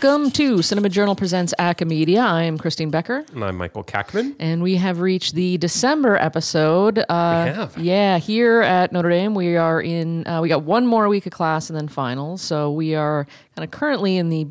Welcome to Cinema Journal Presents Acamedia. I'm Christine Becker. And I'm Michael Kackman. And we have reached the December episode. Uh, we have. Yeah, here at Notre Dame, we are in, uh, we got one more week of class and then finals. So we are kind of currently in the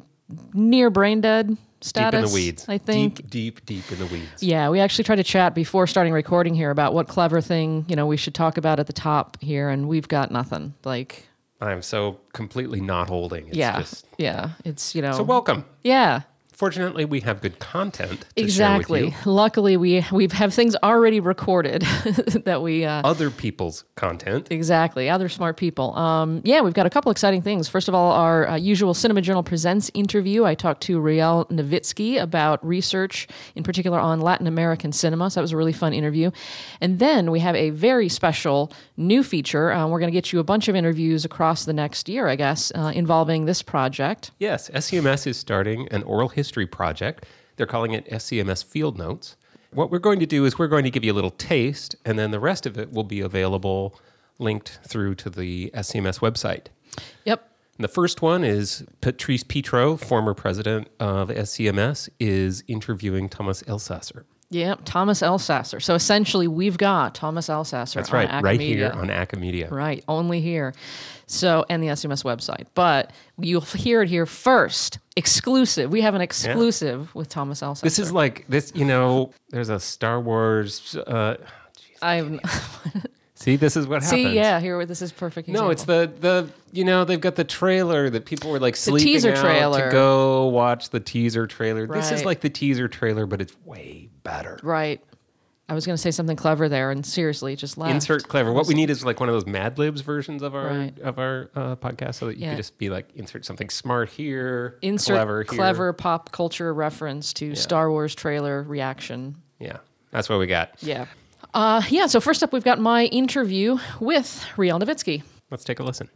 near brain dead status. Deep in the weeds. I think. Deep, deep, deep in the weeds. Yeah, we actually tried to chat before starting recording here about what clever thing, you know, we should talk about at the top here, and we've got nothing. Like, I'm so completely not holding. It's yeah, Just, yeah, it's, you know. so welcome. yeah, Fortunately, we have good content. To exactly. Share with you. Luckily, we we have things already recorded that we uh, Other people's content. Exactly. Other smart people. Um, yeah, we've got a couple exciting things. First of all, our uh, usual Cinema Journal Presents interview. I talked to Rielle Navitski about research, in particular on Latin American cinema. So that was a really fun interview. And then we have a very special new feature. Uh, we're going to get you a bunch of interviews across the next year, I guess, uh, involving this project. Yes, SCMS is starting an oral history project. They're calling it SCMS Field Notes. What we're going to do is we're going to give you a little taste, and then the rest of it will be available linked through to the SCMS website. Yep. And the first one is Patrice Petro, former president of SCMS, is interviewing Thomas Elsaesser. Yep. Thomas Elsaesser. So essentially, we've got Thomas Elsaesser. That's on right, right here on Acamedia. Right, only here. So, and the SMS website. But you'll hear it here first. Exclusive. We have an exclusive with Thomas Elsaesser. This is like this, you know. There's a Star Wars. Uh, I'm see, this is what happens. see, yeah. Here, this is perfect. No, it's the the you know they've got the trailer that people were like sleeping teaser out trailer. to go watch the teaser trailer. This is like the teaser trailer, but it's way better. right. I was going to say something clever there, and seriously, just left. Insert clever. What we need is like one of those Mad Libs versions of our Right. of our uh, podcast, so that you Yeah. could just be like insert something smart here, insert clever clever, pop culture reference to Star Wars trailer reaction. Yeah, that's what we got. Yeah. Uh, yeah. So first up, we've got my interview with Rielle Navitski. Let's take a listen.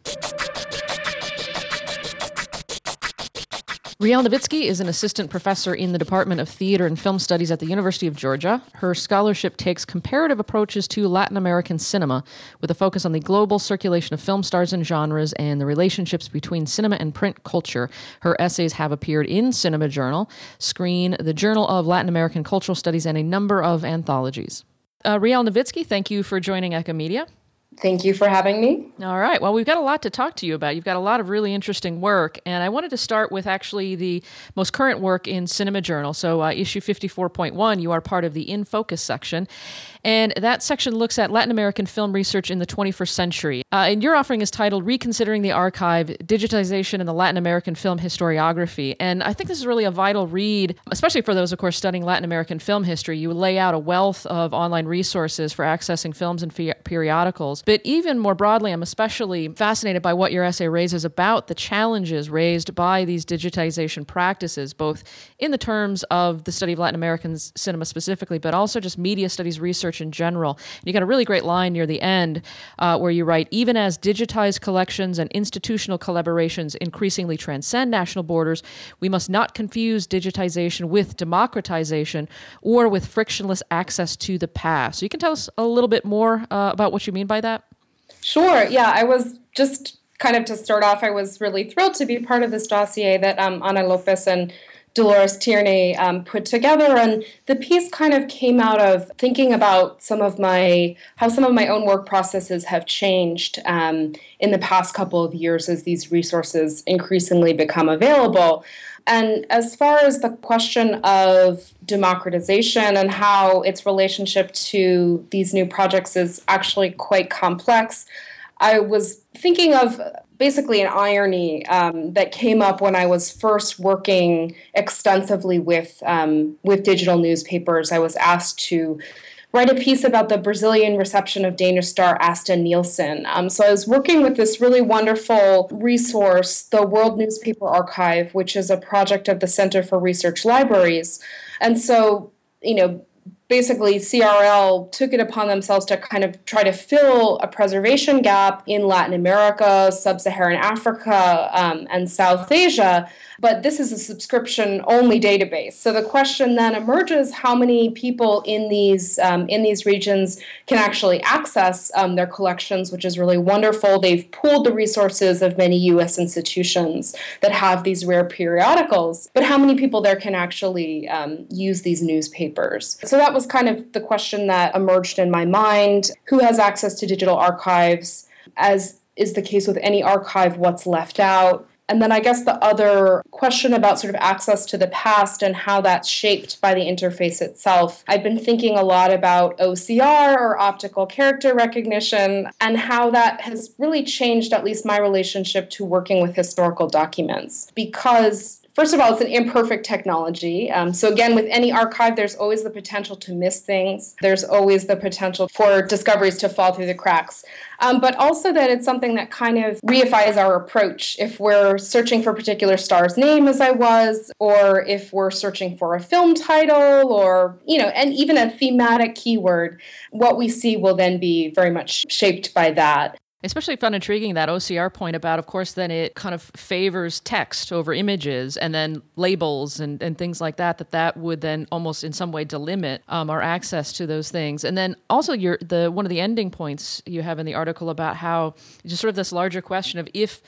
Rielle Navitski is an assistant professor in the Department of Theater and Film Studies at the University of Georgia. Her scholarship takes comparative approaches to Latin American cinema with a focus on the global circulation of film stars and genres and the relationships between cinema and print culture. Her essays have appeared in Cinema Journal, Screen, the Journal of Latin American Cultural Studies, and a number of anthologies. Uh, Rielle Navitski, thank you for joining Acamedia. Thank you for having me. All right. Well, we've got a lot to talk to you about. You've got a lot of really interesting work. And I wanted to start with actually the most current work in Cinema Journal. So, uh, issue 54.1, you are part of the In Focus section. And that section looks at Latin American film research in the 21st century. Uh, and your offering is titled Reconsidering the Archive Digitization in the Latin American Film Historiography. And I think this is really a vital read, especially for those, of course, studying Latin American film history. You lay out a wealth of online resources for accessing films and periodicals. But even more broadly, I'm especially fascinated by what your essay raises about the challenges raised by these digitization practices, both in the terms of the study of Latin American cinema specifically, but also just media studies research in general. And you got a really great line near the end uh, where you write, even as digitized collections and institutional collaborations increasingly transcend national borders, we must not confuse digitization with democratization or with frictionless access to the past. So you can tell us a little bit more uh, about what you mean by that? Sure. Yeah, I was just kind of to start off, I was really thrilled to be part of this dossier that um, Ana Lopez and Dolores Tierney um, put together. And the piece kind of came out of thinking about some of my, how some of my own work processes have changed um, in the past couple of years as these resources increasingly become available. And as far as the question of democratization and how its relationship to these new projects is actually quite complex, I was thinking of basically an irony um, that came up when I was first working extensively with um, with digital newspapers. I was asked to write a piece about the Brazilian reception of Danish star Asta Nielsen. Um, so I was working with this really wonderful resource, the World Newspaper Archive, which is a project of the Center for Research Libraries. And so, you know, basically CRL took it upon themselves to kind of try to fill a preservation gap in Latin America, Sub Saharan Africa, um, and South Asia but this is a subscription only database. So the question then emerges: How many people in these um, in these regions can actually access um, their collections, which is really wonderful. They've pooled the resources of many U.S. institutions that have these rare periodicals, but how many people there can actually um, use these newspapers? So that was kind of the question that emerged in my mind: Who has access to digital archives? As is the case with any archive, what's left out? And then I guess the other question about sort of access to the past and how that's shaped by the interface itself. I've been thinking a lot about OCR or optical character recognition and how that has really changed at least my relationship to working with historical documents because First of all, it's an imperfect technology. Um, so, again, with any archive, there's always the potential to miss things. There's always the potential for discoveries to fall through the cracks. Um, but also that it's something that kind of reifies our approach. If we're searching for a particular star's name, as I was, or if we're searching for a film title, or, you know, and even a thematic keyword, what we see will then be very much shaped by that. Especially found intriguing that OCR point about, of course, then it kind of favors text over images and then labels and, and things like that, that that would then almost in some way delimit um, our access to those things. And then also your the one of the ending points you have in the article about how just sort of this larger question of if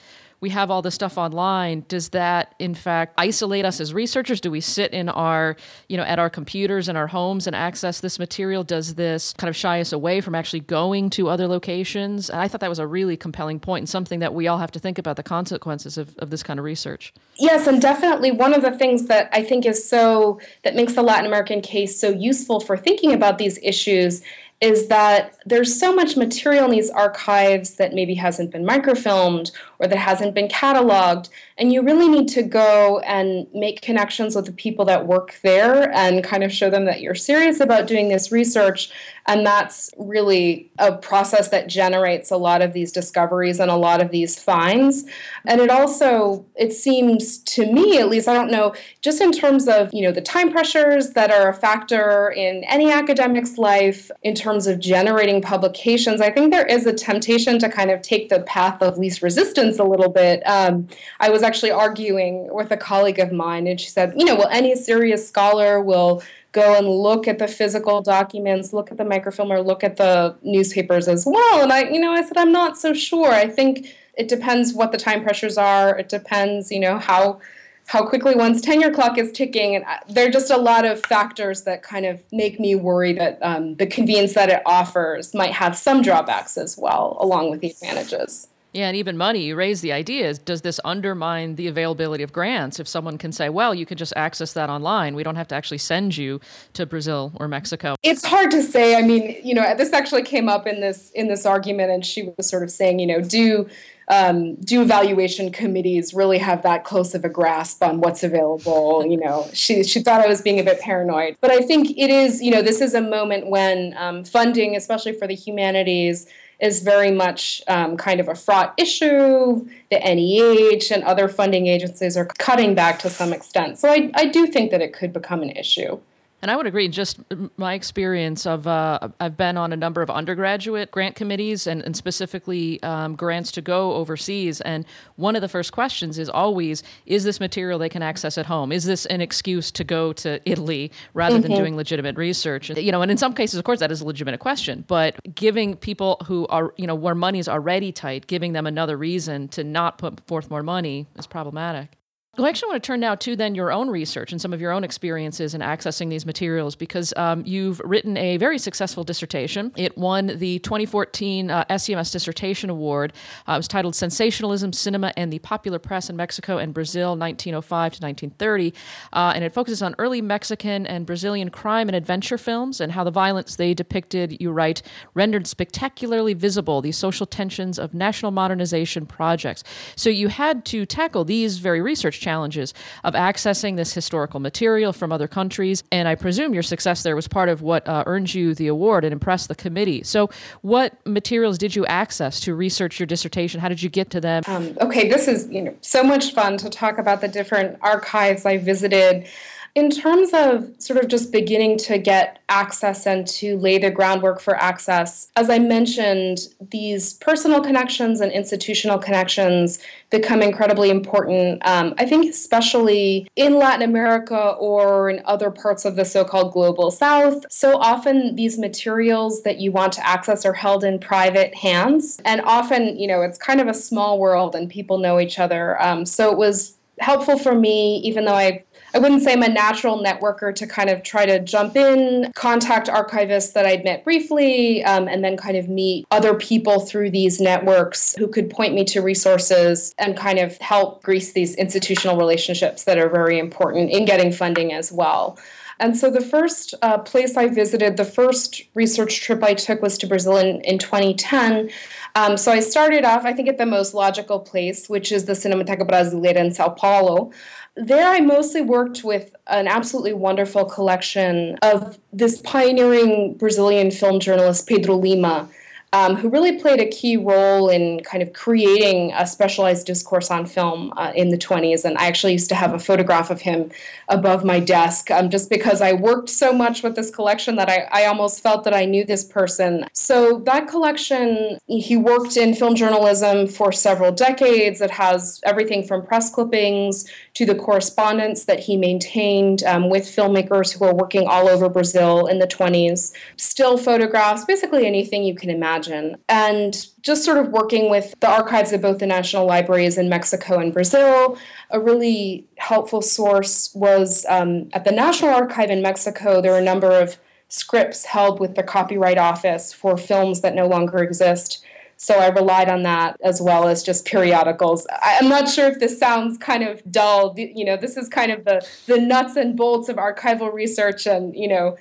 we have all this stuff online does that in fact isolate us as researchers? Do we sit in our you know at our computers in our homes and access this material? Does this kind of shy us away from actually going to other locations? And i thought that was a really compelling point and something that we all have to think about the consequences of, of this kind of research. Yes and definitely one of the things that i think is so that makes the latin american case so useful for thinking about these issues is that there's so much material in these archives that maybe hasn't been microfilmed or that hasn't been cataloged. And you really need to go and make connections with the people that work there and kind of show them that you're serious about doing this research. And that's really a process that generates a lot of these discoveries and a lot of these finds. And it also, it seems to me, at least, I don't know, just in terms of, you know, the time pressures that are a factor in any academic's life, in terms of generating publications, I think there is a temptation to kind of take the path of least resistance a little bit. Um, I was actually arguing with a colleague of mine, and she said, you know, well, any serious scholar will go and look at the physical documents, look at the microfilm, or look at the newspapers as well. And I, you know, I said, I'm not so sure. I think it depends what the time pressures are. It depends, you know, how how quickly one's tenure clock is ticking. And uh, there are just a lot of factors that kind of make me worry that um, the convenience that it offers might have some drawbacks as well, along with the advantages. Yeah, and even money, you raise the idea does this undermine the availability of grants if someone can say, well, you can just access that online? We don't have to actually send you to Brazil or Mexico. It's hard to say. I mean, you know, this actually came up in this in this argument and she was sort of saying, you know, do um, do evaluation committees really have that close of a grasp on what's available? You know, she she thought I was being a bit paranoid, but I think it is. You know, this is a moment when um, funding, especially for the humanities, is very much um, kind of a fraught issue. The NEH and other funding agencies are cutting back to some extent. So I, I do think that it could become an issue. And I would agree. Just my experience of uh, I've been on a number of undergraduate grant committees and, and specifically um, grants to go overseas. And one of the first questions is always: Is this material they can access at home? Is this an excuse to go to Italy rather mm-hmm. than doing legitimate research? You know, and in some cases, of course, that is a legitimate question. But giving people who are you know where money is already tight, giving them another reason to not put forth more money is problematic. Well, I actually want to turn now to then your own research and some of your own experiences in accessing these materials because um, you've written a very successful dissertation. It won the 2014 uh, SCMS Dissertation Award. Uh, it was titled Sensationalism, Cinema, and the Popular Press in Mexico and Brazil, 1905 to 1930. Uh, and it focuses on early Mexican and Brazilian crime and adventure films and how the violence they depicted, you write, rendered spectacularly visible the social tensions of national modernization projects. So you had to tackle these very research challenges of accessing this historical material from other countries. And I presume your success there was part of what uh, earned you the award and impressed the committee. So, what materials did you access to research your dissertation? How did you get to them? Um, okay, this is you know so much fun to talk about the different archives I visited. In terms of sort of just beginning to get access and to lay the groundwork for access, as I mentioned, these personal connections and institutional connections become incredibly important. Um, I think, especially in Latin America or in other parts of the so called global south, so often these materials that you want to access are held in private hands. And often, you know, it's kind of a small world and people know each other. Um, so it was helpful for me, even though I I wouldn't say I'm a natural networker to kind of try to jump in, contact archivists that I'd met briefly, um, and then kind of meet other people through these networks who could point me to resources and kind of help grease these institutional relationships that are very important in getting funding as well. And so the first uh, place I visited, the first research trip I took was to Brazil in, in 2010. Um, so I started off, I think, at the most logical place, which is the Cinemateca Brasileira in Sao Paulo. There, I mostly worked with an absolutely wonderful collection of this pioneering Brazilian film journalist, Pedro Lima um, who really played a key role in kind of creating a specialized discourse on film uh, in the 20s. And I actually used to have a photograph of him above my desk um, just because I worked so much with this collection that I, I almost felt that I knew this person. So that collection, he worked in film journalism for several decades. It has everything from press clippings to the correspondence that he maintained um, with filmmakers who were working all over Brazil in the 20s, still photographs, basically anything you can imagine. And just sort of working with the archives of both the national libraries in Mexico and Brazil, a really helpful source was um, at the National Archive in Mexico, there are a number of scripts held with the Copyright Office for films that no longer exist. So I relied on that as well as just periodicals. I'm not sure if this sounds kind of dull. You know, this is kind of the the nuts and bolts of archival research, and you know,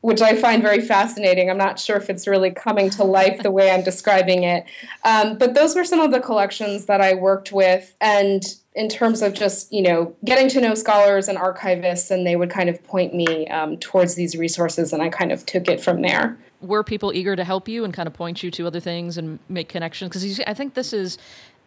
which I find very fascinating. I'm not sure if it's really coming to life the way I'm describing it. Um, but those were some of the collections that I worked with. And in terms of just, you know, getting to know scholars and archivists, and they would kind of point me um, towards these resources, and I kind of took it from there. Were people eager to help you and kind of point you to other things and make connections? Because I think this is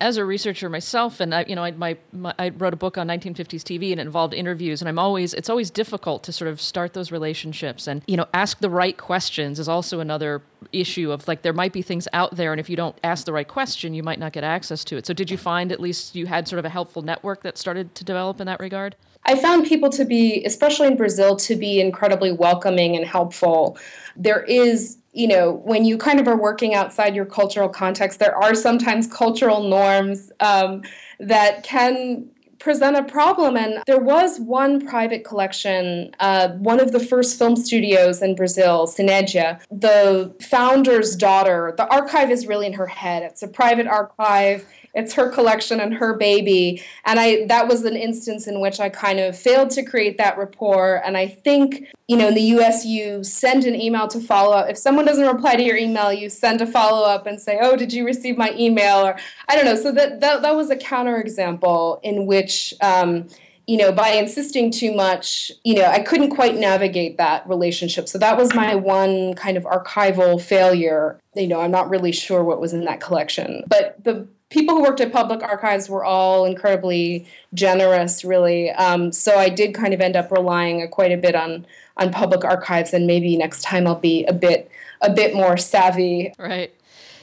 as a researcher myself, and I, you know, I, my, my, I wrote a book on 1950s TV, and it involved interviews. And I'm always, it's always difficult to sort of start those relationships, and you know, ask the right questions is also another issue of like there might be things out there, and if you don't ask the right question, you might not get access to it. So, did you find at least you had sort of a helpful network that started to develop in that regard? I found people to be, especially in Brazil, to be incredibly welcoming and helpful. There is you know, when you kind of are working outside your cultural context, there are sometimes cultural norms um, that can present a problem. And there was one private collection, uh, one of the first film studios in Brazil, Cinedia. The founder's daughter, the archive is really in her head. It's a private archive it's her collection and her baby and i that was an instance in which i kind of failed to create that rapport and i think you know in the us you send an email to follow up if someone doesn't reply to your email you send a follow up and say oh did you receive my email or i don't know so that that, that was a counterexample in which um, you know, by insisting too much, you know, I couldn't quite navigate that relationship. So that was my one kind of archival failure. You know, I'm not really sure what was in that collection. But the people who worked at public archives were all incredibly generous, really. Um, so I did kind of end up relying quite a bit on on public archives, and maybe next time I'll be a bit a bit more savvy. Right.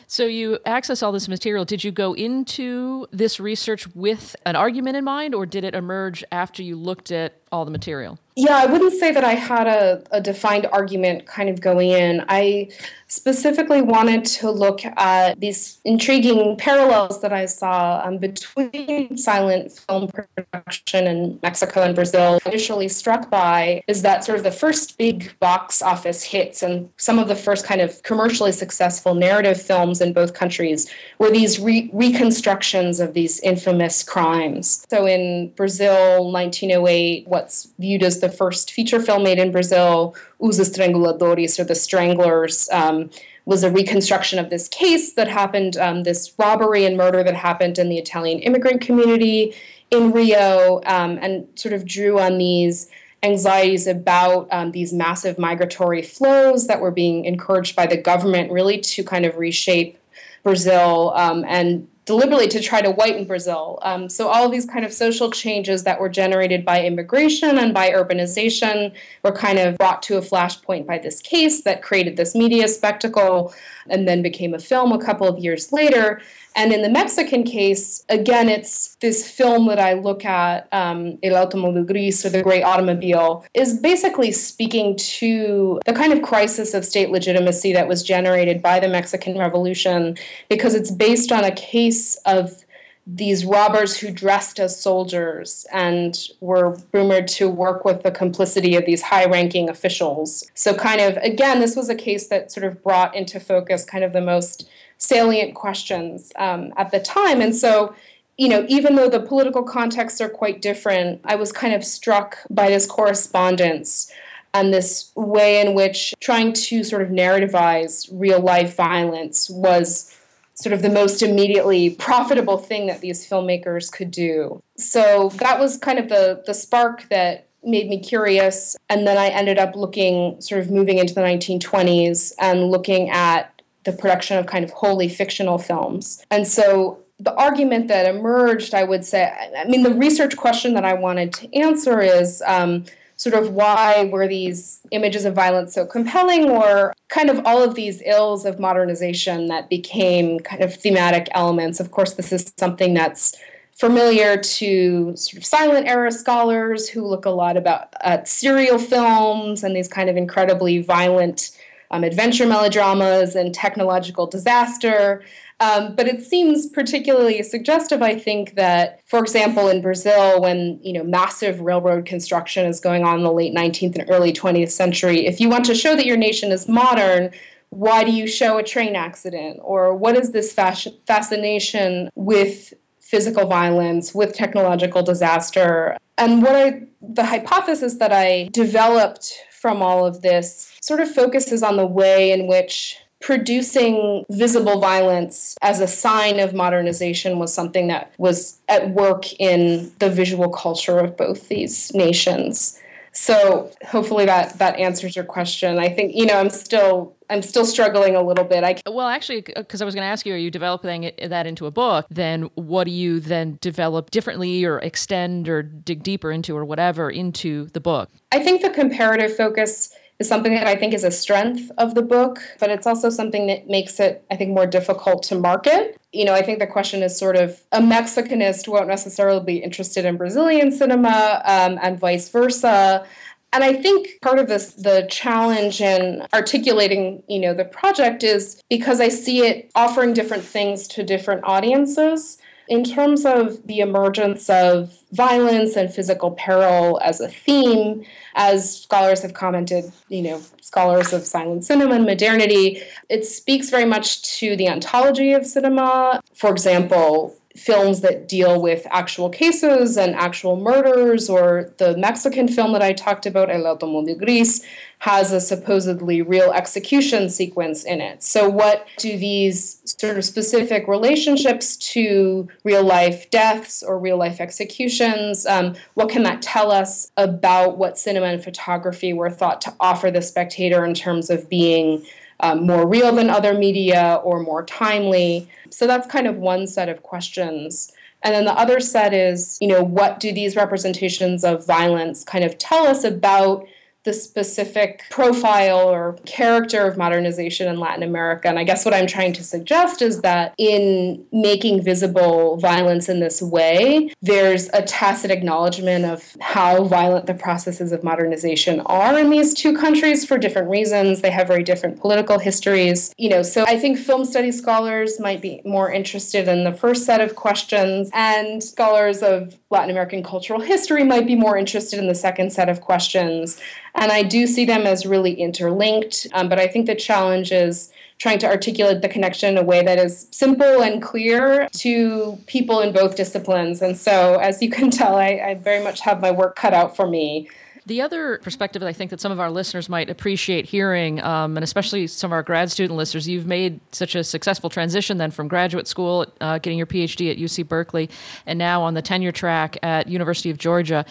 So you access all this material. Did you go into this research with an argument in mind, or did it emerge after you looked at all the material? Yeah, I wouldn't say that I had a, a defined argument kind of going in. I specifically wanted to look at these intriguing parallels that I saw um, between silent film production in Mexico and Brazil. Initially struck by is that sort of the first big box office hits and some of the first kind of commercially successful narrative films in both countries were these re- reconstructions of these infamous crimes. So in Brazil, 1908, what's viewed as the first feature film made in Brazil, Os Estranguladores, or The Stranglers, um, was a reconstruction of this case that happened, um, this robbery and murder that happened in the Italian immigrant community in Rio um, and sort of drew on these anxieties about um, these massive migratory flows that were being encouraged by the government, really to kind of reshape Brazil um, and deliberately to try to whiten Brazil. Um, so all of these kind of social changes that were generated by immigration and by urbanization were kind of brought to a flashpoint by this case that created this media spectacle and then became a film a couple of years later. And in the Mexican case, again, it's this film that I look at, um, El Automóvil Gris, or The Grey Automobile, is basically speaking to the kind of crisis of state legitimacy that was generated by the Mexican Revolution, because it's based on a case of these robbers who dressed as soldiers and were rumored to work with the complicity of these high ranking officials. So, kind of, again, this was a case that sort of brought into focus kind of the most salient questions um, at the time. And so, you know, even though the political contexts are quite different, I was kind of struck by this correspondence and this way in which trying to sort of narrativize real life violence was sort of the most immediately profitable thing that these filmmakers could do. So that was kind of the the spark that made me curious and then I ended up looking sort of moving into the 1920s and looking at the production of kind of wholly fictional films. And so the argument that emerged, I would say, I mean, the research question that I wanted to answer is um, sort of why were these images of violence so compelling, or kind of all of these ills of modernization that became kind of thematic elements. Of course, this is something that's familiar to sort of silent era scholars who look a lot about at serial films and these kind of incredibly violent um, adventure melodramas and technological disaster. Um, but it seems particularly suggestive, I think, that, for example, in Brazil, when you know massive railroad construction is going on in the late 19th and early 20th century, if you want to show that your nation is modern, why do you show a train accident? Or what is this fasc- fascination with physical violence, with technological disaster? And what I, the hypothesis that I developed from all of this sort of focuses on the way in which producing visible violence as a sign of modernization was something that was at work in the visual culture of both these nations. So hopefully that that answers your question. I think you know I'm still I'm still struggling a little bit. I can- well, actually, because I was going to ask you, are you developing it, that into a book? Then what do you then develop differently, or extend, or dig deeper into, or whatever into the book? I think the comparative focus is something that I think is a strength of the book, but it's also something that makes it, I think, more difficult to market. You know, I think the question is sort of a Mexicanist won't necessarily be interested in Brazilian cinema um, and vice versa. And I think part of this, the challenge in articulating, you know, the project is because I see it offering different things to different audiences in terms of the emergence of violence and physical peril as a theme, as scholars have commented, you know, scholars of silent cinema and modernity, it speaks very much to the ontology of cinema. For example, films that deal with actual cases and actual murders, or the Mexican film that I talked about, El Automóvil Gris, has a supposedly real execution sequence in it. So, what do these sort of specific relationships to real life deaths or real life executions, um, what can that tell us about what cinema and photography were thought to offer the spectator in terms of being um, more real than other media or more timely? So that's kind of one set of questions. And then the other set is, you know, what do these representations of violence kind of tell us about the specific profile or character of modernization in Latin America. And I guess what I'm trying to suggest is that in making visible violence in this way, there's a tacit acknowledgement of how violent the processes of modernization are in these two countries for different reasons. They have very different political histories. You know, so I think film studies scholars might be more interested in the first set of questions, and scholars of Latin American cultural history might be more interested in the second set of questions. And I do see them as really interlinked, um, but I think the challenge is trying to articulate the connection in a way that is simple and clear to people in both disciplines. And so, as you can tell, I, I very much have my work cut out for me. The other perspective that I think that some of our listeners might appreciate hearing, um, and especially some of our grad student listeners, you've made such a successful transition then from graduate school, uh, getting your PhD at UC Berkeley, and now on the tenure track at University of Georgia.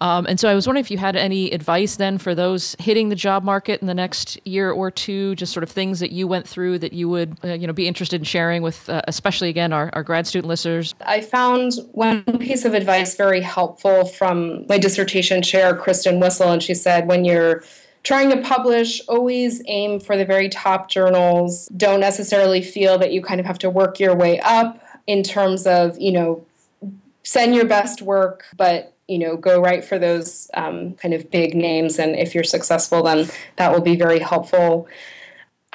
Um, and so I was wondering if you had any advice then for those hitting the job market in the next year or two, just sort of things that you went through that you would uh, you know be interested in sharing with, uh, especially again our, our grad student listeners. I found one piece of advice very helpful from my dissertation chair, Kristen Whissel, and she said, when you're trying to publish, always aim for the very top journals. Don't necessarily feel that you kind of have to work your way up in terms of, you know, send your best work, but you know go right for those um, kind of big names and if you're successful then that will be very helpful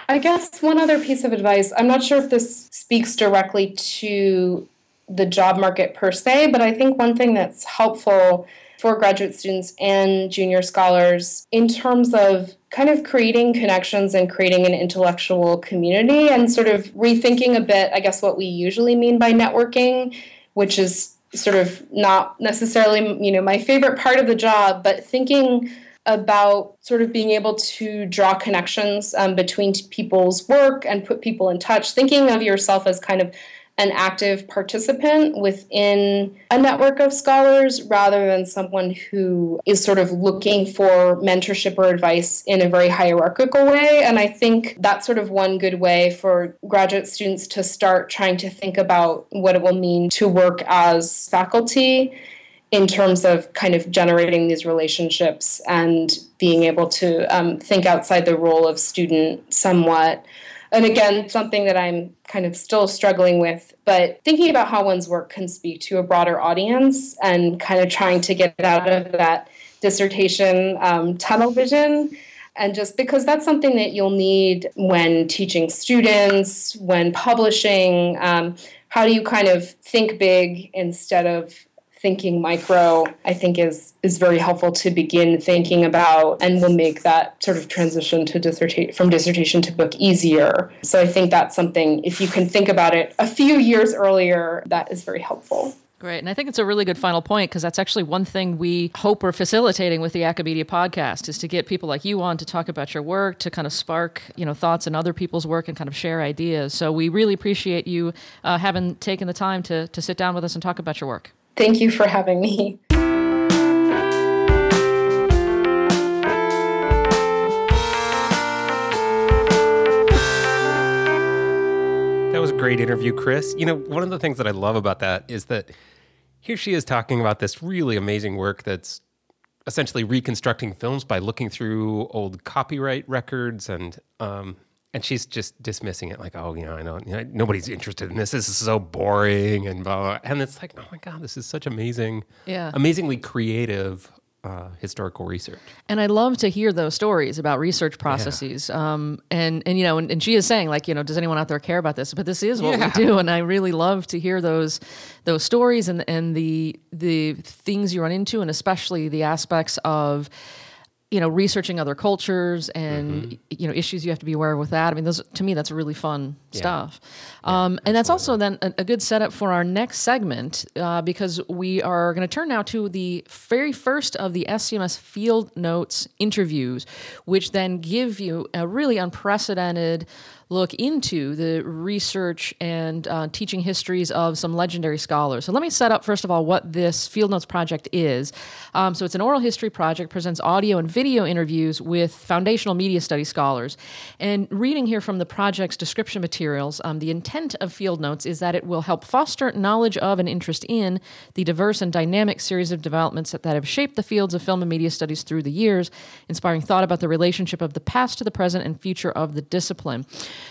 i guess one other piece of advice i'm not sure if this speaks directly to the job market per se but i think one thing that's helpful for graduate students and junior scholars in terms of kind of creating connections and creating an intellectual community and sort of rethinking a bit, I guess, what we usually mean by networking, which is sort of not necessarily, you know, my favorite part of the job, but thinking about sort of being able to draw connections um, between people's work and put people in touch, thinking of yourself as kind of an active participant within a network of scholars rather than someone who is sort of looking for mentorship or advice in a very hierarchical way. And I think that's sort of one good way for graduate students to start trying to think about what it will mean to work as faculty in terms of kind of generating these relationships and being able to um, think outside the role of student somewhat and again something that i'm kind of still struggling with but thinking about how one's work can speak to a broader audience and kind of trying to get out of that dissertation um, tunnel vision. And just because that's something that you'll need when teaching students when publishing um, how do you kind of think big instead of thinking micro i think is is very helpful to begin thinking about and will make that sort of transition to dissertate from dissertation to book easier so i think that's something if you can think about it a few years earlier that is very helpful Great. And I think it's a really good final point because that's actually one thing we hope we're facilitating with the Acamedia podcast is to get people like you on to talk about your work, to kind of spark, you know, thoughts in other people's work and kind of share ideas. So we really appreciate you uh, having taken the time to, to sit down with us and talk about your work. Thank you for having me. That was a great interview, Chris. You know, one of the things that I love about that is that here she is talking about this really amazing work that's essentially reconstructing films by looking through old copyright records and um, and she's just dismissing it like, oh, yeah, I know, you know, nobody's interested in this. This is so boring and blah, blah. And it's like, oh my god, this is such amazing, yeah, amazingly creative uh, historical research. And I love to hear those stories about research processes. Yeah. Um, and and you know, and, and, she is saying like, you know, does anyone out there care about this? But this is what yeah. we do, and I really love to hear those those stories and and the the things you run into, and especially the aspects of you know researching other cultures and mm-hmm. you know issues you have to be aware of with that i mean those to me that's really fun yeah. stuff yeah, um, and that's also then a, a, good setup for our next segment uh, because we are going to turn now to the very first of the scms field notes interviews which then give you a really unprecedented look into the research and uh, teaching histories of some legendary scholars. So let me set up, first of all, what this Field Notes project is. Um, so it's an oral history project, presents audio and video interviews with foundational media studies scholars. And reading here from the project's description materials, um, the intent of Field Notes is that it will help foster knowledge of and interest in the diverse and dynamic series of developments that, that have shaped the fields of film and media studies through the years, inspiring thought about the relationship of the past to the present and future of the discipline.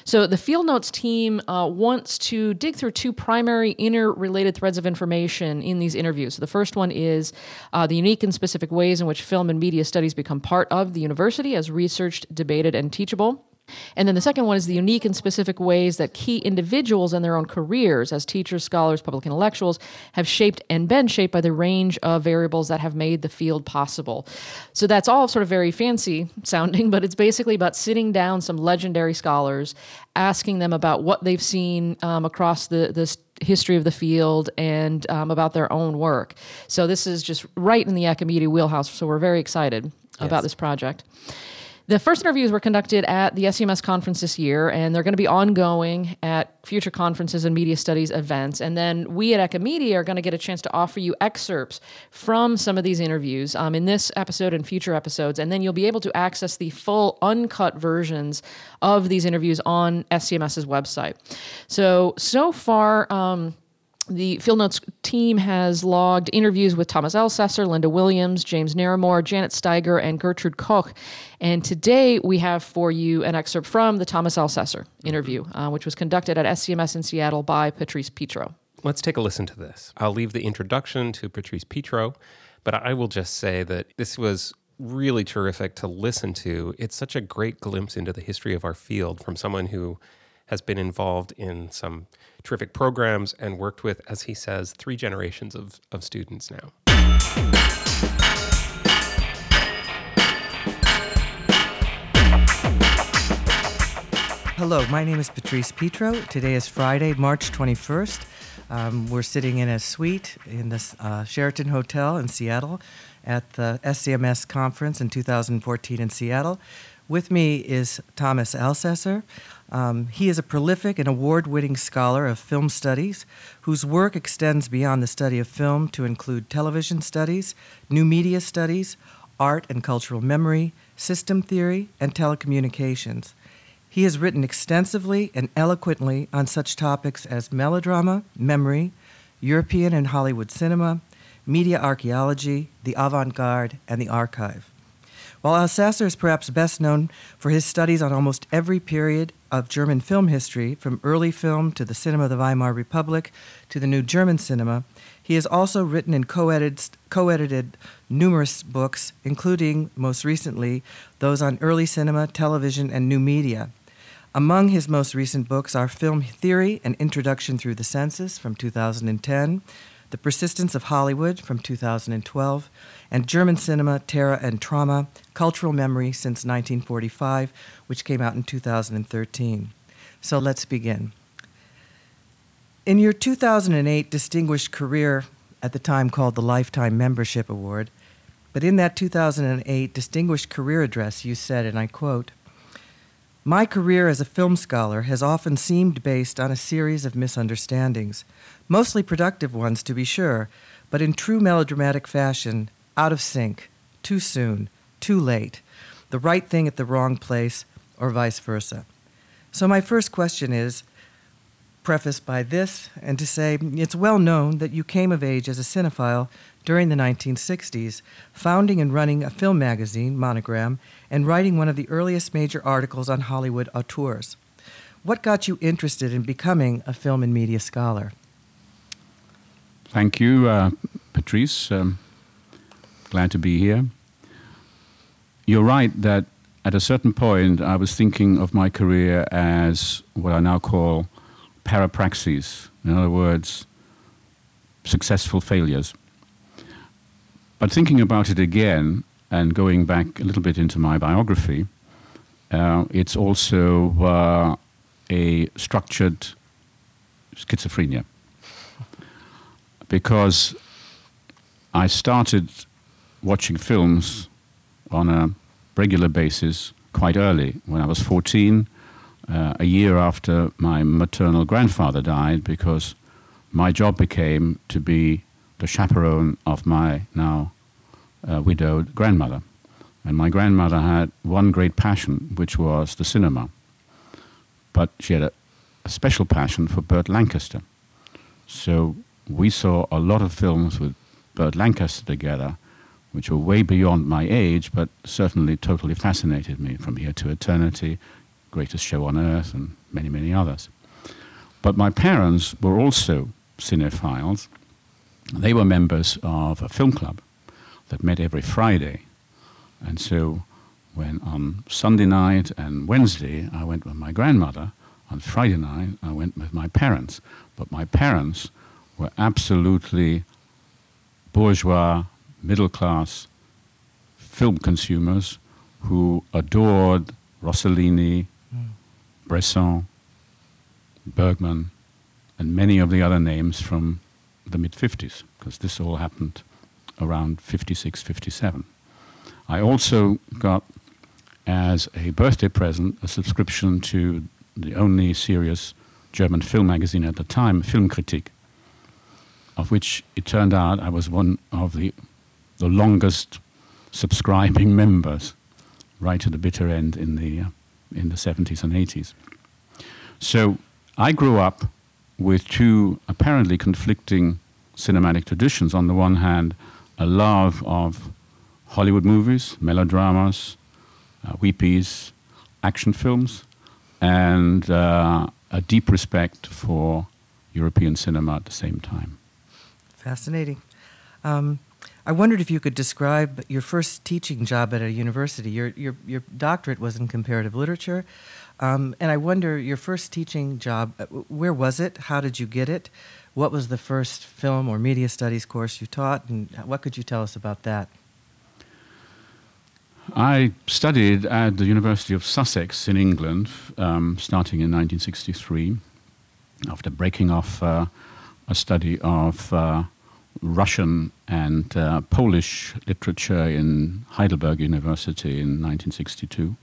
So the Field Notes team uh, wants to dig through two primary interrelated threads of information in these interviews. So the first one is uh, the unique and specific ways in which film and media studies become part of the university as researched, debated, and teachable. And then the second one is the unique and specific ways that key individuals in their own careers as teachers, scholars, public intellectuals have shaped and been shaped by the range of variables that have made the field possible. So that's all sort of very fancy sounding, but it's basically about sitting down some legendary scholars, asking them about what they've seen um, across the, the history of the field and um, about their own work. So this is just right in the Acamedia wheelhouse. So we're very excited yes. about this project. The first interviews were conducted at the SCMS conference this year, and they're going to be ongoing at future conferences and media studies events. And then we at Acamedia are going to get a chance to offer you excerpts from some of these interviews um, in this episode and future episodes. And then you'll be able to access the full uncut versions of these interviews on SCMS's website. So, so far, um, the Field Notes team has logged interviews with Thomas Elsaesser, Linda Williams, James Naremore, Janet Staiger, and Gertrude Koch. And today we have for you an excerpt from the Thomas Elsaesser interview, uh, which was conducted at SCMS in Seattle by Patrice Petro. Let's take a listen to this. I'll leave the introduction to Patrice Petro, but I will just say that this was really terrific to listen to. It's such a great glimpse into the history of our field from someone who has been involved in some terrific programs and worked with, as he says, three generations of, of students now. Hello, my name is Patrice Petro. Today is Friday, March 21st. Um, we're sitting in a suite in the uh, Sheraton Hotel in Seattle at the SCMS conference in 2014 in Seattle. With me is Thomas Elsaesser. Um, he is a prolific and award winning scholar of film studies whose work extends beyond the study of film to include television studies, new media studies, art and cultural memory, system theory, and telecommunications. He has written extensively and eloquently on such topics as melodrama, memory, European and Hollywood cinema, media archaeology, the avant garde, and the archive. While Elsaesser is perhaps best known for his studies on almost every period of German film history, from early film to the cinema of the Weimar Republic to the new German cinema, he has also written and co-edited, co-edited numerous books, including, most recently, those on early cinema, television, and new media. Among his most recent books are Film Theory and Introduction Through the Senses from 2010, The Persistence of Hollywood from 2012, and German Cinema, Terror and Trauma Cultural Memory Since 1945, which came out in 2013. So let's begin. In your 2008 distinguished career, at the time called the Lifetime Membership Award, but in that 2008 distinguished career address, you said, and I quote, my career as a film scholar has often seemed based on a series of misunderstandings, mostly productive ones, to be sure, but in true melodramatic fashion, out of sync, too soon, too late, the right thing at the wrong place, or vice versa. So, my first question is prefaced by this, and to say it's well known that you came of age as a cinephile during the 1960s, founding and running a film magazine, Monogram, and writing one of the earliest major articles on Hollywood auteurs. What got you interested in becoming a film and media scholar? Thank you, uh, Patrice. Um, Glad to be here. You're right that at a certain point I was thinking of my career as what I now call parapraxis. In other words, successful failures. But thinking about it again and going back a little bit into my biography, uh, it's also uh, a structured schizophrenia. Because I started watching films on a regular basis quite early. When I was 14, uh, a year after my maternal grandfather died, because my job became to be the chaperone of my now uh, widowed grandmother. And my grandmother had one great passion, which was the cinema. But she had a, a special passion for Burt Lancaster. So we saw a lot of films with Burt Lancaster together which were way beyond my age, but certainly totally fascinated me from here to eternity, greatest show on earth, and many, many others. But my parents were also cinephiles. They were members of a film club that met every Friday. And so when on Sunday night and Wednesday I went with my grandmother, on Friday night I went with my parents. But my parents were absolutely bourgeois, middle class film consumers who adored Rossellini, mm. Bresson, Bergman, and many of the other names from the mid 50s, because this all happened around 56, 57. I also got, as a birthday present, a subscription to the only serious German film magazine at the time, Filmkritik, of which it turned out I was one of the, the longest subscribing members right to the bitter end in the, uh, in the 70s and 80s. So I grew up with two apparently conflicting cinematic traditions. On the one hand, a love of Hollywood movies, melodramas, uh, weepies, action films, and uh, a deep respect for European cinema at the same time. Fascinating. Um, I wondered if you could describe your first teaching job at a university. Your, your, your doctorate was in comparative literature. Um, and I wonder, your first teaching job, uh, where was it? How did you get it? What was the first film or media studies course you taught? And what could you tell us about that? I studied at the University of Sussex in England, um, starting in 1963, after breaking off uh, a study of uh, Russian and uh, Polish literature in Heidelberg University in 1962.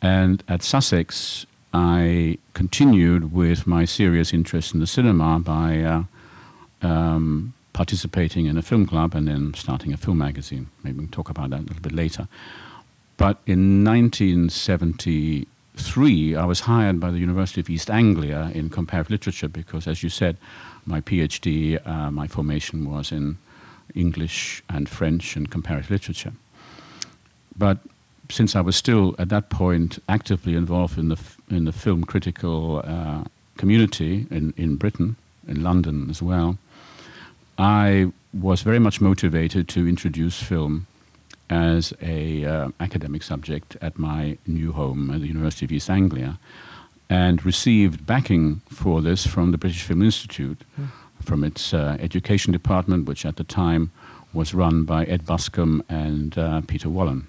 And at Sussex, I continued with my serious interest in the cinema by uh, um, participating in a film club and then starting a film magazine. Maybe we can talk about that a little bit later. But in 1973, I was hired by the University of East Anglia in comparative literature because, as you said, my PhD, uh, my formation was in English and French and comparative literature. But since I was still at that point actively involved in the, f- in the film critical uh, community in, in Britain, in London as well, I was very much motivated to introduce film as a uh, academic subject at my new home at the University of East Anglia, and received backing for this from the British Film Institute, mm. from its uh, education department, which at the time was run by Ed Buscombe and uh, Peter Wollen.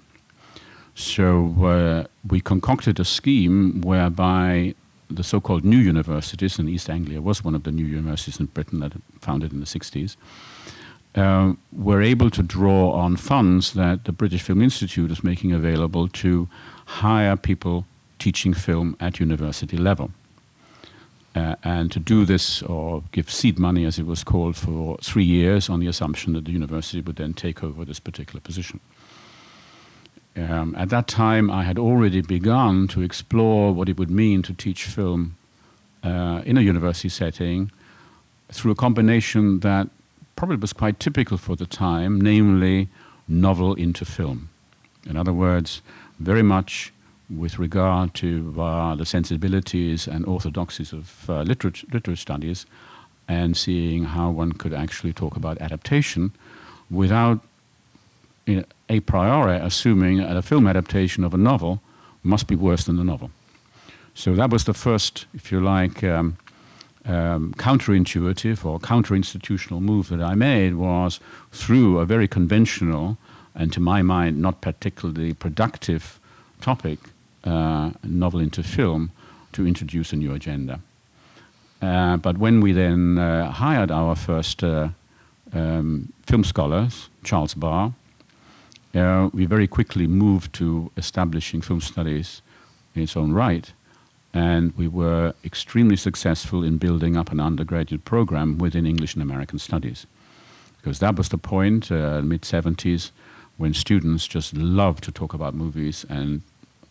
So uh, we concocted a scheme whereby the so-called new universities, and East Anglia was one of the new universities in Britain that founded in the 60s, uh, were able to draw on funds that the British Film Institute is making available to hire people teaching film at university level. Uh, and to do this, or give seed money as it was called, for three years on the assumption that the university would then take over this particular position. Um, at that time, I had already begun to explore what it would mean to teach film uh, in a university setting through a combination that probably was quite typical for the time, namely novel into film. In other words, very much with regard to uh, the sensibilities and orthodoxies of uh, literature, literature studies and seeing how one could actually talk about adaptation without you know, a priori assuming that a film adaptation of a novel must be worse than the novel. So that was the first, if you like, um, um, counterintuitive or counter-institutional move that I made was through a very conventional and, to my mind, not particularly productive topic, uh, novel into film, to introduce a new agenda. Uh, but when we then uh, hired our first uh, um, film scholars, Charles Barr, uh, we very quickly moved to establishing film studies in its own right. And we were extremely successful in building up an undergraduate program within English and American studies. Because that was the point, uh, mid 70s, when students just loved to talk about movies and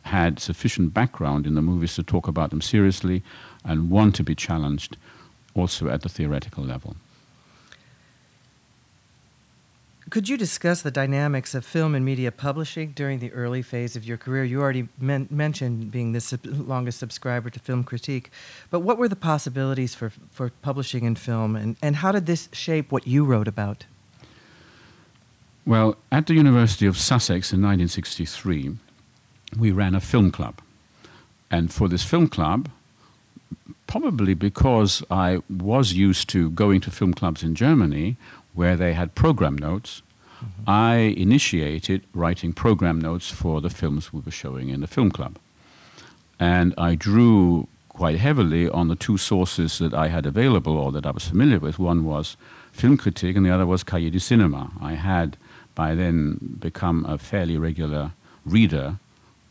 had sufficient background in the movies to talk about them seriously and want to be challenged also at the theoretical level. Could you discuss the dynamics of film and media publishing during the early phase of your career? You already men- mentioned being the sub- longest subscriber to Filmkritik, but what were the possibilities for, for publishing in film, and, and how did this shape what you wrote about? Well, at the University of Sussex in 1963, we ran a film club. And for this film club, probably because I was used to going to film clubs in Germany where they had program notes, mm-hmm. I initiated writing program notes for the films we were showing in the film club. And I drew quite heavily on the two sources that I had available or that I was familiar with. One was Filmkritik, and the other was Cahiers du Cinema. I had by then become a fairly regular reader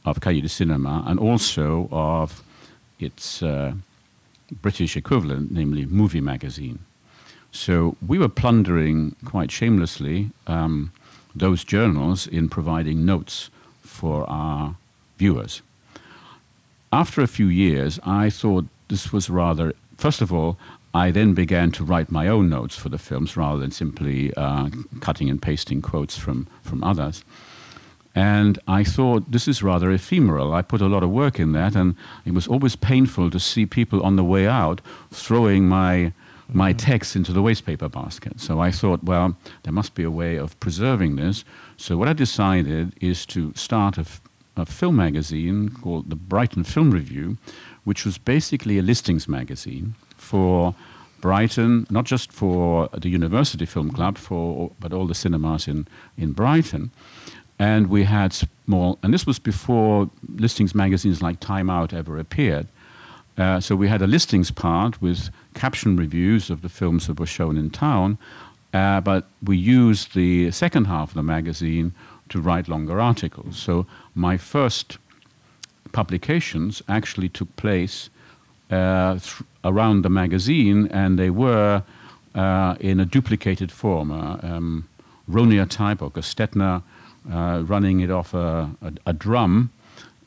of Cahiers du Cinema and also of its uh, British equivalent, namely Movie Magazine. So we were plundering quite shamelessly um, those journals in providing notes for our viewers. After a few years, I thought this was rather, first of all, I then began to write my own notes for the films rather than simply uh, cutting and pasting quotes from, from others. And I thought this is rather ephemeral. I put a lot of work in that, and it was always painful to see people on the way out throwing my my text into the wastepaper basket. So I thought, well, there must be a way of preserving this. So what I decided is to start a, a film magazine called the Brighton Film Review, which was basically a listings magazine for Brighton, not just for the University Film Club, for but all the cinemas in in Brighton. And we had small, and this was before listings magazines like Time Out ever appeared. Uh, so we had a listings part with caption reviews of the films that were shown in town, uh, but we used the second half of the magazine to write longer articles. So my first publications actually took place uh, th- around the magazine, and they were uh, in a duplicated form, uh, um, Roneo type or Gestetner running it off a, a, a drum.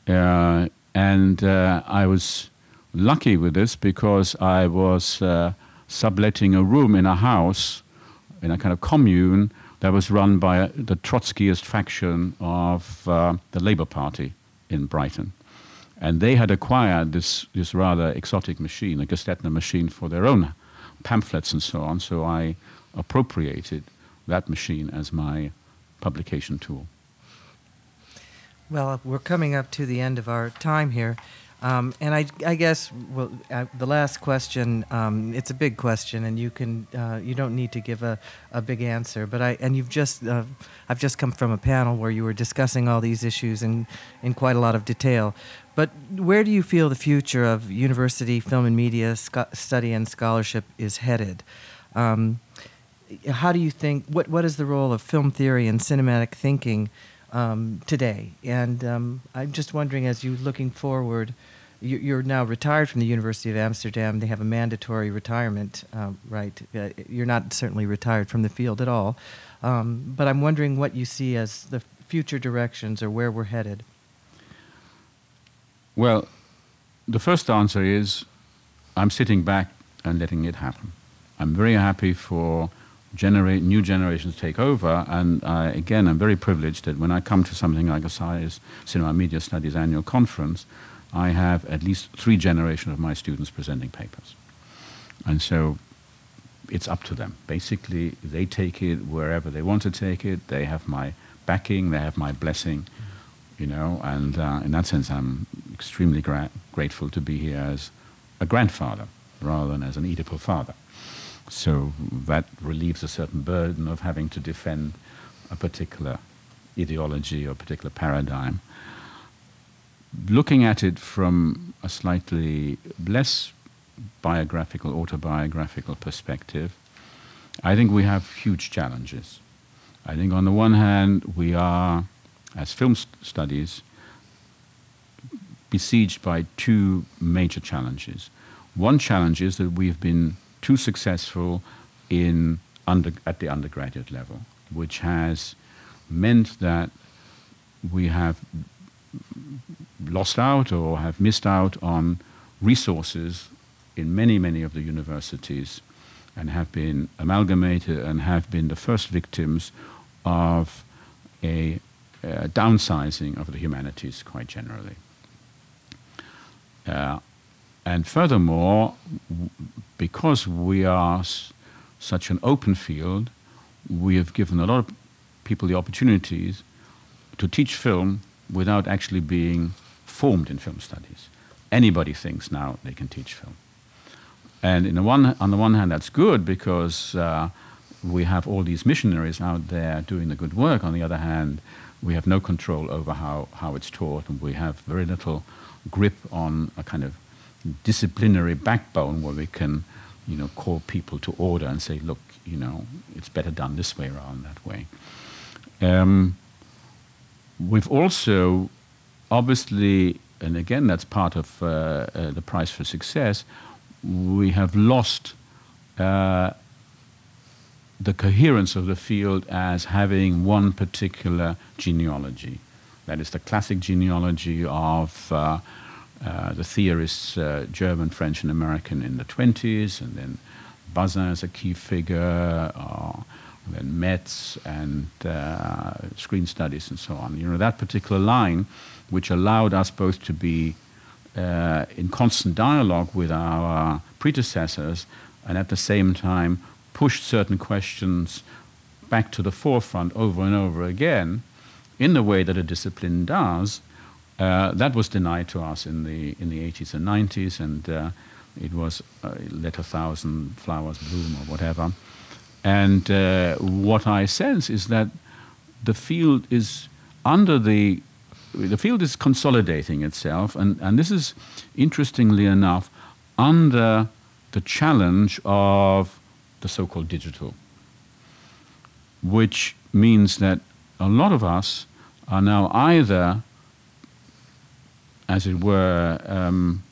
And I was lucky with this because I was uh, subletting a room in a house, in a kind of commune that was run by uh, the Trotskyist faction of uh, the Labour Party in Brighton. And they had acquired this, this rather exotic machine, a Gestetner machine, for their own pamphlets and so on. So I appropriated that machine as my publication tool. Well, we're coming up to the end of our time here. Um, and I, I, guess well, uh, the last question. Um, it's a big question, and you can uh, you don't need to give a, a big answer. But I and you've just uh, I've just come from a panel where you were discussing all these issues in in quite a lot of detail. But where do you feel the future of university film and media sco- study and scholarship is headed? Um, how do you think? What what is the role of film theory and cinematic thinking um, today? And um, I'm just wondering, as you looking forward, you, are now retired from the University of Amsterdam. They have a mandatory retirement um, right. Uh, you're not certainly retired from the field at all, um, but I'm wondering what you see as the future directions or where we're headed. Well, the first answer is I'm sitting back and letting it happen. I'm very happy for new generations take over. And uh, again, I'm very privileged that when I come to something like a SAIS Cinema Media Studies annual conference, I have at least three generations of my students presenting papers. And so it's up to them. Basically, they take it wherever they want to take it. They have my backing, they have my blessing, you know, and uh, in that sense, I'm extremely gra- grateful to be here as a grandfather rather than as an Oedipal father. So that relieves a certain burden of having to defend a particular ideology or particular paradigm. Looking at it from a slightly less biographical, autobiographical perspective, I think we have huge challenges. I think on the one hand, we are, as film st- studies, besieged by two major challenges. One challenge is that we've been too successful in under, at the undergraduate level, which has meant that we have lost out or have missed out on resources in many, many of the universities and have been amalgamated and have been the first victims of a, downsizing of the humanities quite generally. Uh, and furthermore, because we are such an open field, we have given a lot of people the opportunities to teach film without actually being formed in film studies. Anybody thinks now they can teach film. And in the one, on the one hand, that's good because uh, we have all these missionaries out there doing the good work. On the other hand, we have no control over how, how it's taught, and we have very little grip on a kind of disciplinary backbone where we can, you know, call people to order and say, look, you know, it's better done this way rather than that way. Um, we've also, obviously, and again, that's part of uh, uh, the price for success, we have lost uh, the coherence of the field as having one particular genealogy. That is the classic genealogy of uh, uh, the theorists, uh, German, French, and American in the 20s, and then Bazin as a key figure, uh, and then Metz and uh, screen studies and so on. You know, that particular line, which allowed us both to be uh, in constant dialogue with our predecessors and at the same time pushed certain questions back to the forefront over and over again in the way that a discipline does, uh, that was denied to us in the in the 80s and 90s, and uh, it was uh, let a thousand flowers bloom or whatever. And uh, what I sense is that the field is under the the field is consolidating itself, and, and this is interestingly enough under the challenge of the so-called digital, which means that a lot of us are now either, as it were, um,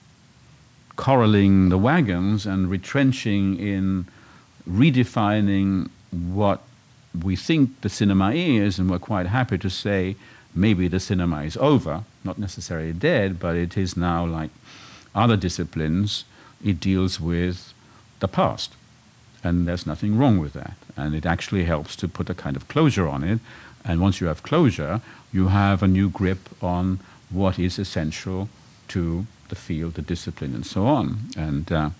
corralling the wagons and retrenching in redefining what we think the cinema is, and we're quite happy to say maybe the cinema is over, not necessarily dead, but it is now like other disciplines, it deals with the past. And there's nothing wrong with that. And it actually helps to put a kind of closure on it. And once you have closure, you have a new grip on what is essential to the field, the discipline, and so on. And uh,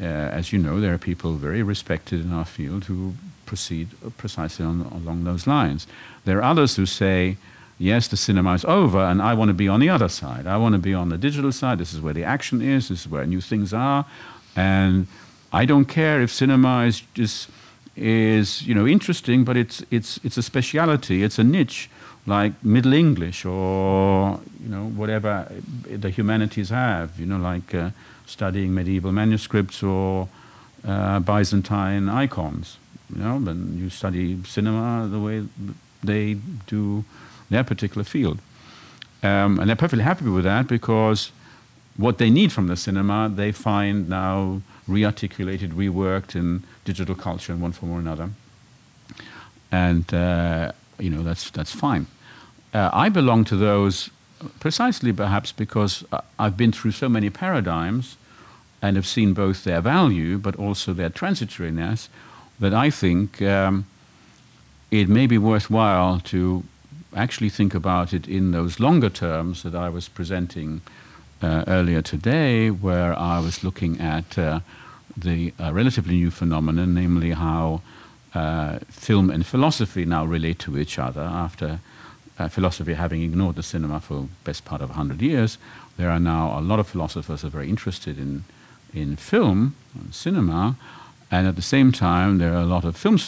uh, as you know, there are people very respected in our field who proceed precisely on, along those lines. There are others who say, yes, the cinema is over, and I want to be on the other side. I want to be on the digital side. This is where the action is. This is where new things are, and I don't care if cinema is just is you know interesting, but it's it's it's a speciality. It's a niche like Middle English or you know whatever the humanities have. You know like uh, studying medieval manuscripts or uh, Byzantine icons. You know, and you study cinema the way they do their particular field. Um, and they're perfectly happy with that because what they need from the cinema, they find now rearticulated, reworked in digital culture in one form or another. And, uh, you know, that's, that's fine. Uh, I belong to those precisely perhaps because I've been through so many paradigms and have seen both their value but also their transitoriness that I think um, it may be worthwhile to actually think about it in those longer terms that I was presenting uh, earlier today, where I was looking at uh, the uh, relatively new phenomenon, namely how uh, film and philosophy now relate to each other after uh, philosophy having ignored the cinema for best part of 100 years. There are now a lot of philosophers who are very interested in, in film, and cinema, and at the same time, there are a lot of film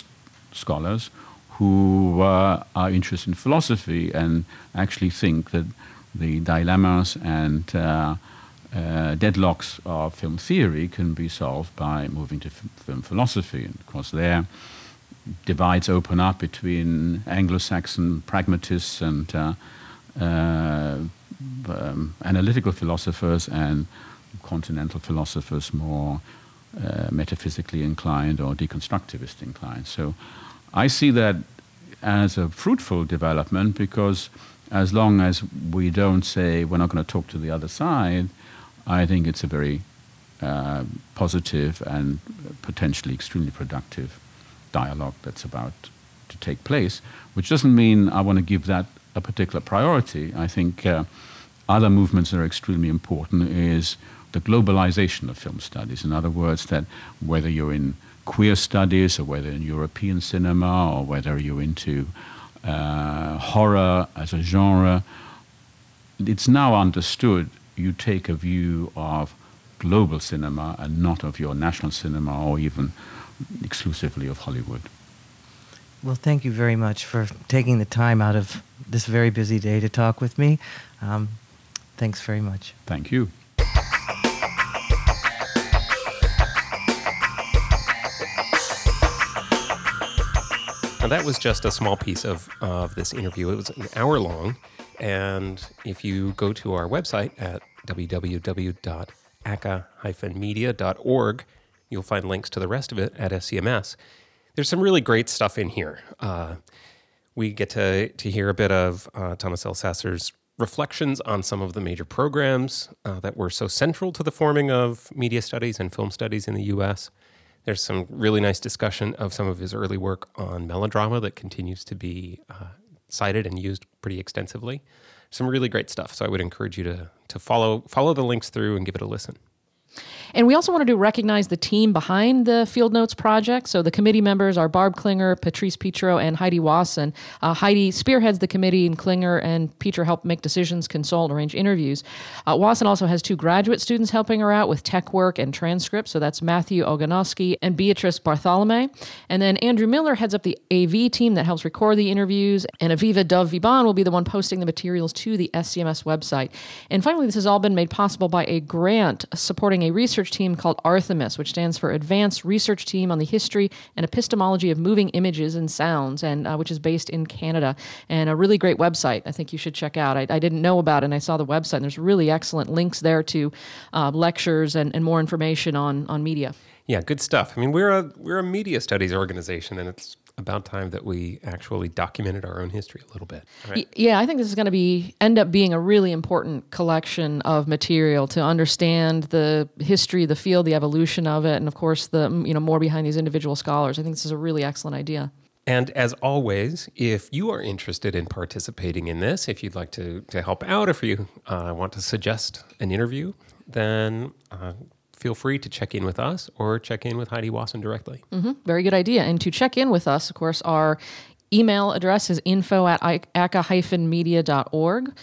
scholars who uh, are interested in philosophy and actually think that the dilemmas and uh, uh, deadlocks of film theory can be solved by moving to f- film philosophy. And of course, there divides open up between Anglo-Saxon pragmatists and uh, uh, um, analytical philosophers and continental philosophers more uh, metaphysically inclined or deconstructivist inclined. So I see that as a fruitful development because as long as we don't say we're not going to talk to the other side, I think it's a very uh, positive and potentially extremely productive dialogue that's about to take place, which doesn't mean I want to give that a particular priority. I think uh, other movements that are extremely important is the globalization of film studies. In other words, that whether you're in queer studies or whether in European cinema or whether you're into uh, horror as a genre, it's now understood you take a view of global cinema and not of your national cinema or even exclusively of Hollywood. Well, thank you very much for taking the time out of this very busy day to talk with me. Um, thanks very much. Thank you. Now, that was just a small piece of, of this interview. It was an hour long. And if you go to our website at www.aca-media.org, you'll find links to the rest of it at SCMS. There's some really great stuff in here. Uh, we get to, to hear a bit of uh, Thomas Elsaesser's reflections on some of the major programs uh, that were so central to the forming of media studies and film studies in the US. There's some really nice discussion of some of his early work on melodrama that continues to be uh, cited and used pretty extensively. Some really great stuff. So I would encourage you to to follow follow the links through and give it a listen. And we also wanted to recognize the team behind the Field Notes project. So the committee members are Barb Klinger, Patrice Petro, and Haidee Wasson. Uh, Haidee spearheads the committee, and Klinger and Petro help make decisions, consult, arrange interviews. Uh, Wasson also has two graduate students helping her out with tech work and transcripts. So that's Matthew Oganowski and Beatrice Bartholomew. And then Andrew Miller heads up the AV team that helps record the interviews. And Aviva Dove-Viebahn will be the one posting the materials to the SCMS website. And finally, this has all been made possible by a grant supporting a research team called Arthemis, which stands for Advanced Research Team on the History and Epistemology of Moving Images and Sounds, and uh, which is based in Canada. And a really great website I think you should check out. I, I didn't know about it, and I saw the website, and there's really excellent links there to uh, lectures and, and more information on, on media. Yeah, good stuff. I mean, we're a we're a media studies organization, and it's about time that we actually documented our own history a little bit. Right? Yeah, I think this is going to be end up being a really important collection of material to understand the history, the field, the evolution of it, and of course the you know more behind these individual scholars. I think this is a really excellent idea. And as always, if you are interested in participating in this, if you'd like to, to help out, if you uh, want to suggest an interview, then uh, feel free to check in with us or check in with Haidee Wasson directly. Mm-hmm. Very good idea. And to check in with us, of course, our email address is info at aca-media.org.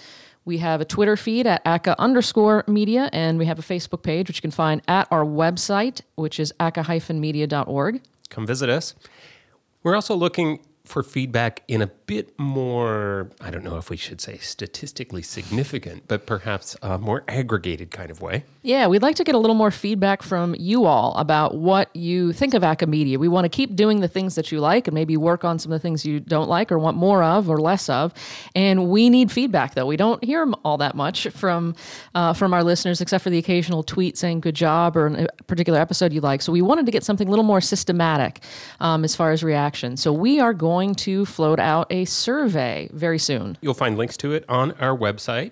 We have a Twitter feed at aca underscore media, and we have a Facebook page, which you can find at our website, which is aca-media.org. Come visit us. We're also looking for feedback in a bit more, I don't know if we should say statistically significant, but perhaps a more aggregated kind of way. Yeah, we'd like to get a little more feedback from you all about what you think of Acamedia. We want to keep doing the things that you like and maybe work on some of the things you don't like or want more of or less of. And we need feedback, though. We don't hear all that much from uh, from our listeners, except for the occasional tweet saying "good job" or a particular episode you like. So we wanted to get something a little more systematic um, as far as reaction. So we are going to float out a survey very soon. You'll find links to it on our website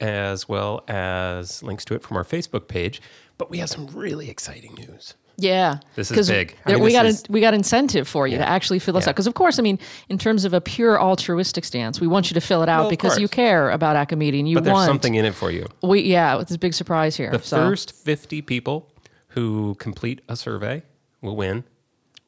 as well as links to it from our Facebook page. But we have some really exciting news. Yeah, this is big. I mean, we got is, we got incentive for you yeah. to actually fill this yeah. out because, of course, I mean, in terms of a pure altruistic stance, we want you to fill it out well, because you care about Acamedia and you but there's want something in it for you. We yeah, it's a big surprise here. The so. first 50 people who complete a survey will win.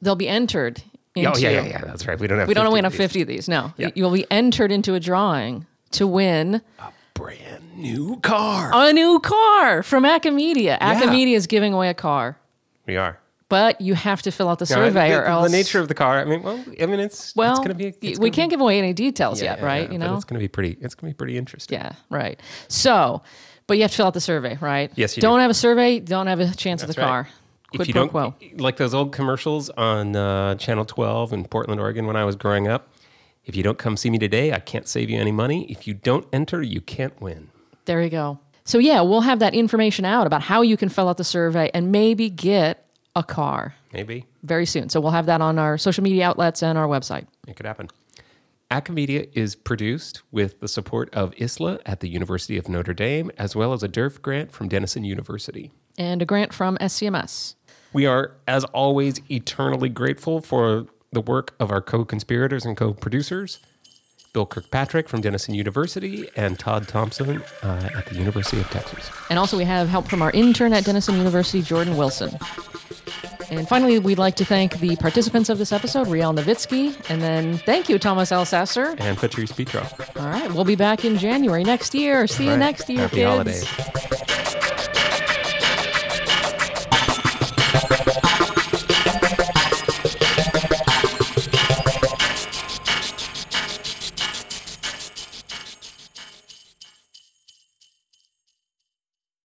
They'll be entered. Into, oh yeah, yeah, yeah. That's right. We don't have. We don't win a 50 of these. No, yeah. you'll be entered into a drawing to win a brand new car. A new car from Acamedia. Acamedia is giving away a car. We are. But you have to fill out the survey, the, or else the nature of the car. I mean, well, I mean, it's well, it's going to be. we gonna can't be, give away any details yeah, yet, right? Yeah, you know, it's going to be pretty. It's going to be pretty interesting. Yeah, right. So, but you have to fill out the survey, right? Yes, you don't do. have a survey, don't have a chance That's at the right. car. Quid if you don't quo. like those old commercials on uh, Channel 12 in Portland, Oregon, when I was growing up, if you don't come see me today, I can't save you any money. If you don't enter, you can't win. There you go. So yeah, we'll have that information out about how you can fill out the survey and maybe get a car Maybe very soon. So we'll have that on our social media outlets and our website. it could happen. Acamedia is produced with the support of ISLA at the University of Notre Dame, as well as a DERF grant from Denison University. And a grant from SCMS. We are, as always, eternally grateful for the work of our co conspirators and co producers, Bill Kirkpatrick from Denison University and Todd Thompson uh, at the University of Texas. And also we have help from our intern at Denison University, Jordan Wilson. And finally, we'd like to thank the participants of this episode, Rielle Navitski, and then thank you, Thomas Elsaesser. And Patrice Petro. All right, we'll be back in January next year. See you Right. next year, Happy kids. holidays.